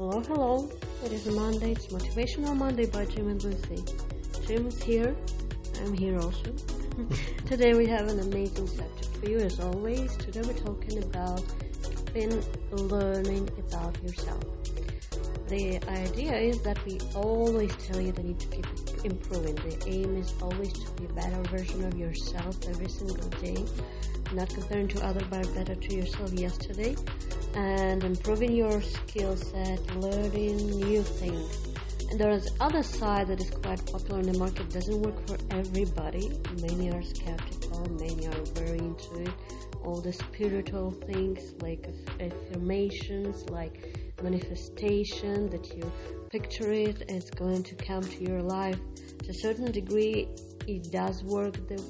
Hello, hello. It is Monday. It's Motivational Monday by Jim and Lucy. Jim is here. I'm here also. Today we have an amazing subject for you as always. Today we're talking about learning about yourself. The idea is that we always tell you that you need to keep improving. The aim is always to be a better version of yourself every single day, not comparing to other but better to yourself yesterday, and improving your skill set, learning new things. And there is other side that is quite popular in the market. Doesn't work for everybody. Many are skeptical. Many are very into it. All the spiritual things like affirmations, like manifestation that you picture it it's going to come to your life. To a certain degree it does work the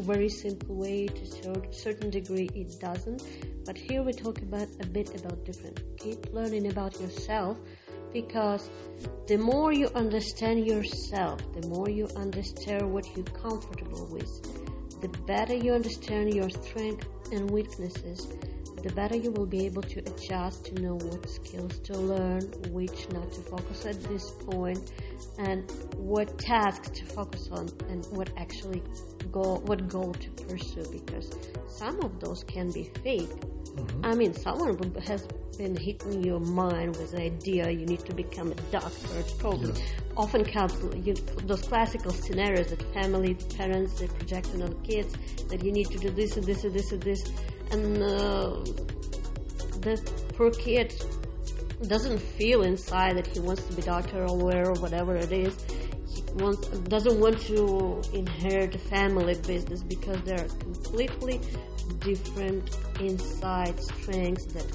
very simple way. To a certain degree it doesn't. But here we talk about a bit about different. Keep learning about yourself because the more you understand yourself the more you understand what you're comfortable with the better you understand your strengths and weaknesses the better you will be able to adjust to know what skills to learn, which not to focus at this point, and what tasks to focus on, and what actually goal, what goal to pursue. Because some of those can be fake. Mm-hmm. I mean, someone has been hitting your mind with the idea you need to become a doctor. It's probably yeah. often comes you those classical scenarios that family, parents, they projecting on kids that you need to do this and this and this and this and uh, the poor kid doesn't feel inside that he wants to be doctor or lawyer or whatever it is. He wants, doesn't want to inherit a family business because there are completely different inside strengths that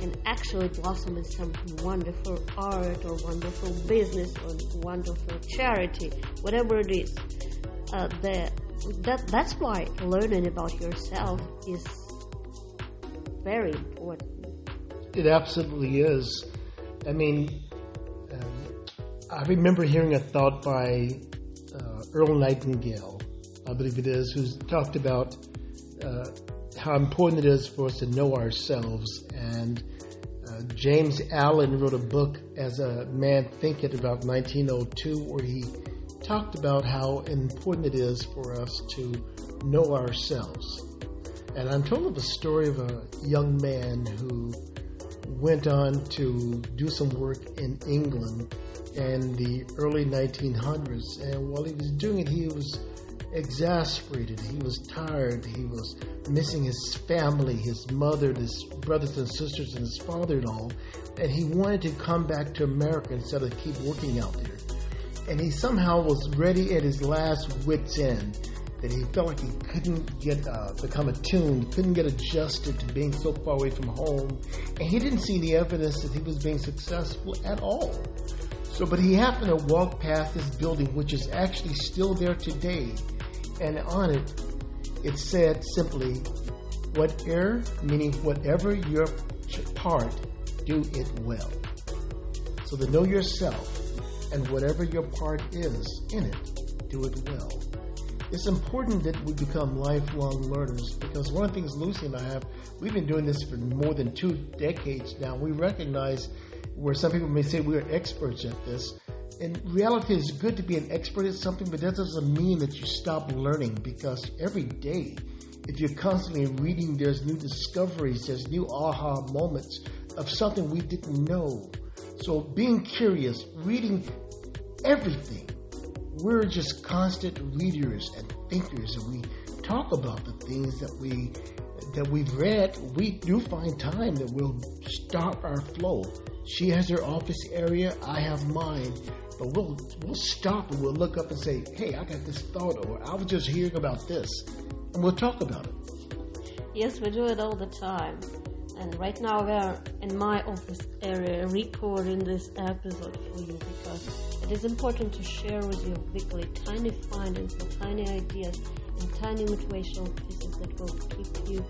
can actually blossom in some wonderful art or wonderful business or wonderful charity, whatever it is. Uh, the, that, that's why learning about yourself is very important. It absolutely is. I mean, um, I remember hearing a thought by uh, Earl Nightingale, I believe it is, who's talked about uh, how important it is for us to know ourselves. And uh, James Allen wrote a book as a man thinketh about 1902 where he talked about how important it is for us to know ourselves. And I'm told of a story of a young man who went on to do some work in England in the early 1900s. And while he was doing it, he was exasperated. He was tired. He was missing his family, his mother, his brothers and sisters, and his father in law. And he wanted to come back to America instead of keep working out there. And he somehow was ready at his last wit's end that he felt like he couldn't get uh, become attuned, couldn't get adjusted to being so far away from home, and he didn't see any evidence that he was being successful at all. So, but he happened to walk past this building, which is actually still there today, and on it, it said simply, "Whatever," meaning whatever your part, do it well. So to know yourself and whatever your part is in it, do it well it's important that we become lifelong learners because one of the things Lucy and I have, we've been doing this for more than two decades now. We recognize where some people may say we're experts at this. In reality, it's good to be an expert at something, but that doesn't mean that you stop learning because every day, if you're constantly reading, there's new discoveries, there's new aha moments of something we didn't know. So being curious, reading everything we're just constant readers and thinkers, and we talk about the things that we that we've read. We do find time that we'll stop our flow. She has her office area, I have mine, but we'll we'll stop and we'll look up and say, "Hey, I got this thought," or "I was just hearing about this," and we'll talk about it. Yes, we do it all the time. And right now we're in my office area recording this episode for you because it is important to share with you weekly tiny findings and tiny ideas and tiny motivational pieces that will keep you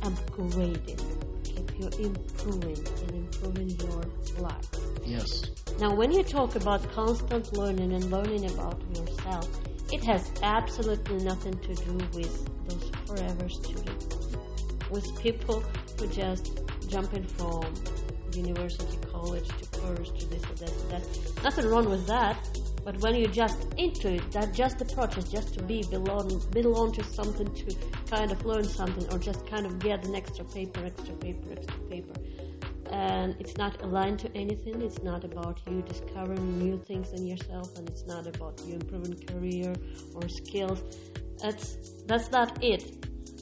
upgrading, keep you improving and improving your life. Yes. Now, when you talk about constant learning and learning about yourself, it has absolutely nothing to do with those forever students, with people who just jumping from university college to course to this or that that. Nothing wrong with that. But when you're just into it, that just the process, just to be belong belong to something, to kind of learn something, or just kind of get an extra paper, extra paper, extra paper, and it's not aligned to anything. It's not about you discovering new things in yourself, and it's not about you improving career or skills. That's that's not it.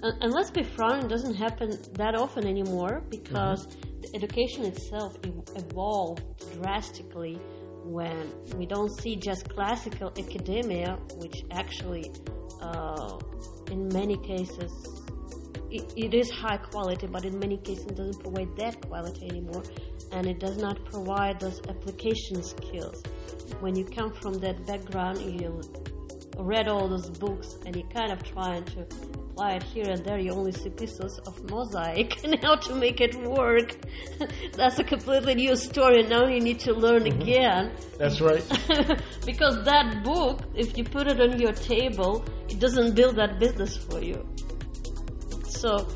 And, and let's be frank, it doesn't happen that often anymore because mm-hmm. the education itself evolved drastically when we don't see just classical academia, which actually, uh, in many cases, it, it is high quality, but in many cases it doesn't provide that quality anymore, and it does not provide those application skills. When you come from that background, you read all those books and you're kind of trying to apply it here and there, you only see pieces of mosaic and how to make it work. That's a completely new story. Now you need to learn mm-hmm. again. That's right. because that book, if you put it on your table, it doesn't build that business for you. So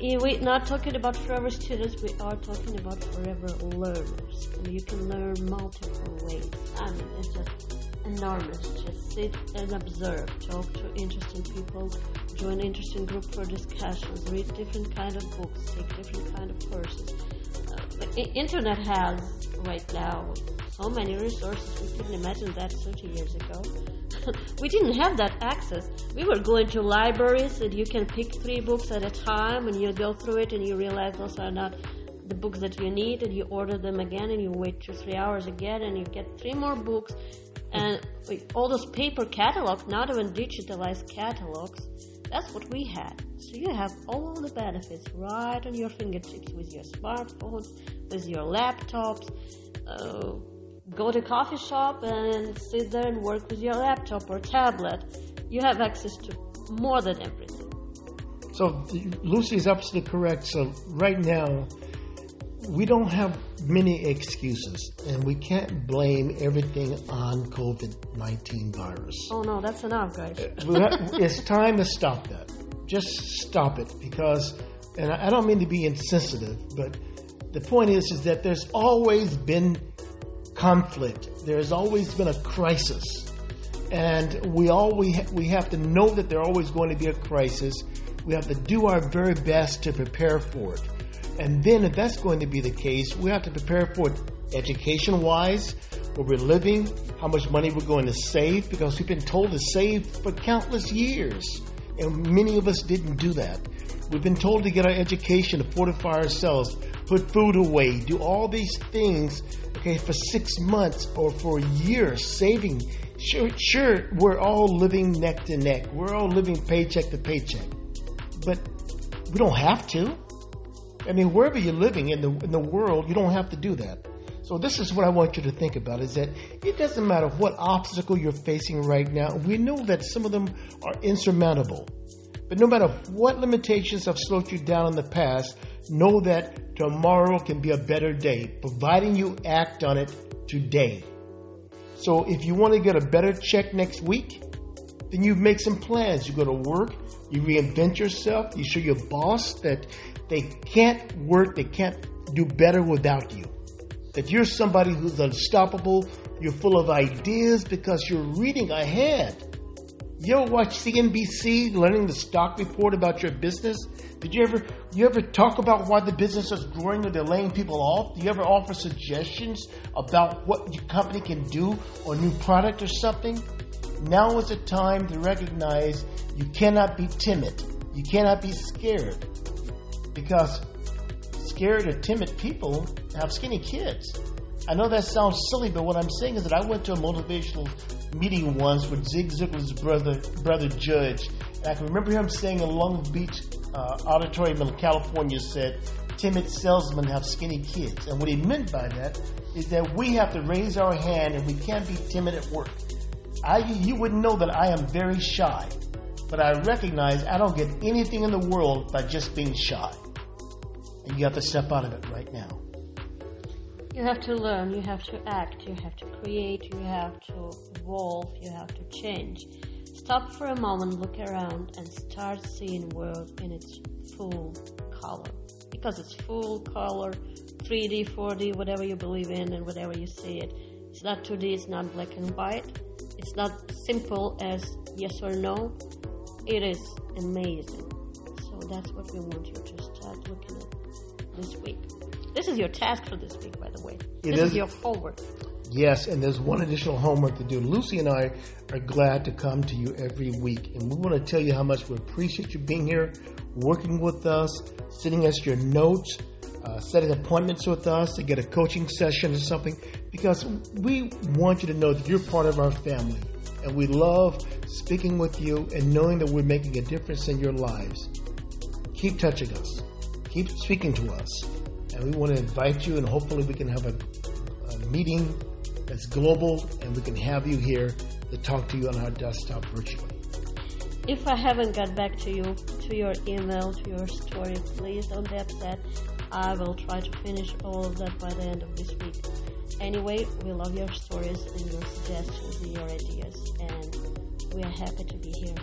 we're not talking about forever students, we are talking about forever learners. And you can learn multiple ways. I mean, it's just enormous. Just sit and observe, talk to interesting people, join interesting group for discussions, read different kind of books, take different kind of courses. Uh, internet has right now so many resources. We couldn't imagine that 30 years ago. we didn't have that access. We were going to libraries and you can pick three books at a time and you go through it and you realize those are not the books that you need and you order them again and you wait two, three hours again and you get three more books and all those paper catalogs, not even digitalized catalogs, that's what we had. So you have all the benefits right on your fingertips with your smartphones, with your laptops. Uh, go to coffee shop and sit there and work with your laptop or tablet. You have access to more than everything. So Lucy is absolutely correct. So right now, we don't have many excuses, and we can't blame everything on COVID 19 virus. Oh, no, that's enough, guys. Uh, it's time to stop that. Just stop it because, and I don't mean to be insensitive, but the point is, is that there's always been conflict, there's always been a crisis. And we all we, ha- we have to know that there's always going to be a crisis. We have to do our very best to prepare for it. And then, if that's going to be the case, we have to prepare for it education wise, where we're living, how much money we're going to save, because we've been told to save for countless years. And many of us didn't do that. We've been told to get our education, to fortify ourselves, put food away, do all these things, okay, for six months or for a year, saving. Sure, sure, we're all living neck to neck. We're all living paycheck to paycheck. But we don't have to. I mean, wherever you're living in the in the world, you don't have to do that. So this is what I want you to think about: is that it doesn't matter what obstacle you're facing right now. We know that some of them are insurmountable, but no matter what limitations have slowed you down in the past, know that tomorrow can be a better day, providing you act on it today. So if you want to get a better check next week, then you make some plans. You go to work, you reinvent yourself, you show your boss that they can't work, they can't do better without you. That you're somebody who's unstoppable, you're full of ideas because you're reading ahead. You ever watch CNBC learning the stock report about your business? Did you ever you ever talk about why the business is growing or they're laying people off? Do you ever offer suggestions about what your company can do or new product or something? Now is the time to recognize you cannot be timid. You cannot be scared because scared or timid people have skinny kids. I know that sounds silly, but what I'm saying is that I went to a motivational meeting once with Zig Ziglar's brother, brother Judge. And I can remember him saying in Long Beach uh, Auditorium in California said, timid salesmen have skinny kids. And what he meant by that is that we have to raise our hand and we can't be timid at work. I, you wouldn't know that I am very shy, but I recognize I don't get anything in the world by just being shy. And you have to step out of it right now. You have to learn, you have to act, you have to create, you have to evolve, you have to change. Stop for a moment, look around, and start seeing world in its full color. Because it's full color, 3D, 4D, whatever you believe in and whatever you see it. It's not 2D, it's not black and white. It's not simple as yes or no. It is amazing. So that's what we want you to start looking at this week. This is your task for this week, by the way. It this is is. your homework. Yes, and there's one additional homework to do. Lucy and I are glad to come to you every week, and we want to tell you how much we appreciate you being here, working with us, sending us your notes, uh, setting appointments with us to get a coaching session or something, because we want you to know that you're part of our family, and we love speaking with you and knowing that we're making a difference in your lives. Keep touching us, keep speaking to us, and we want to invite you, and hopefully we can have a, a meeting that's global, and we can have you here to talk to you on our desktop virtually. If I haven't got back to you, to your email, to your story, please don't be upset. I will try to finish all of that by the end of this week. Anyway, we love your stories and your suggestions and your ideas, and we are happy to be here.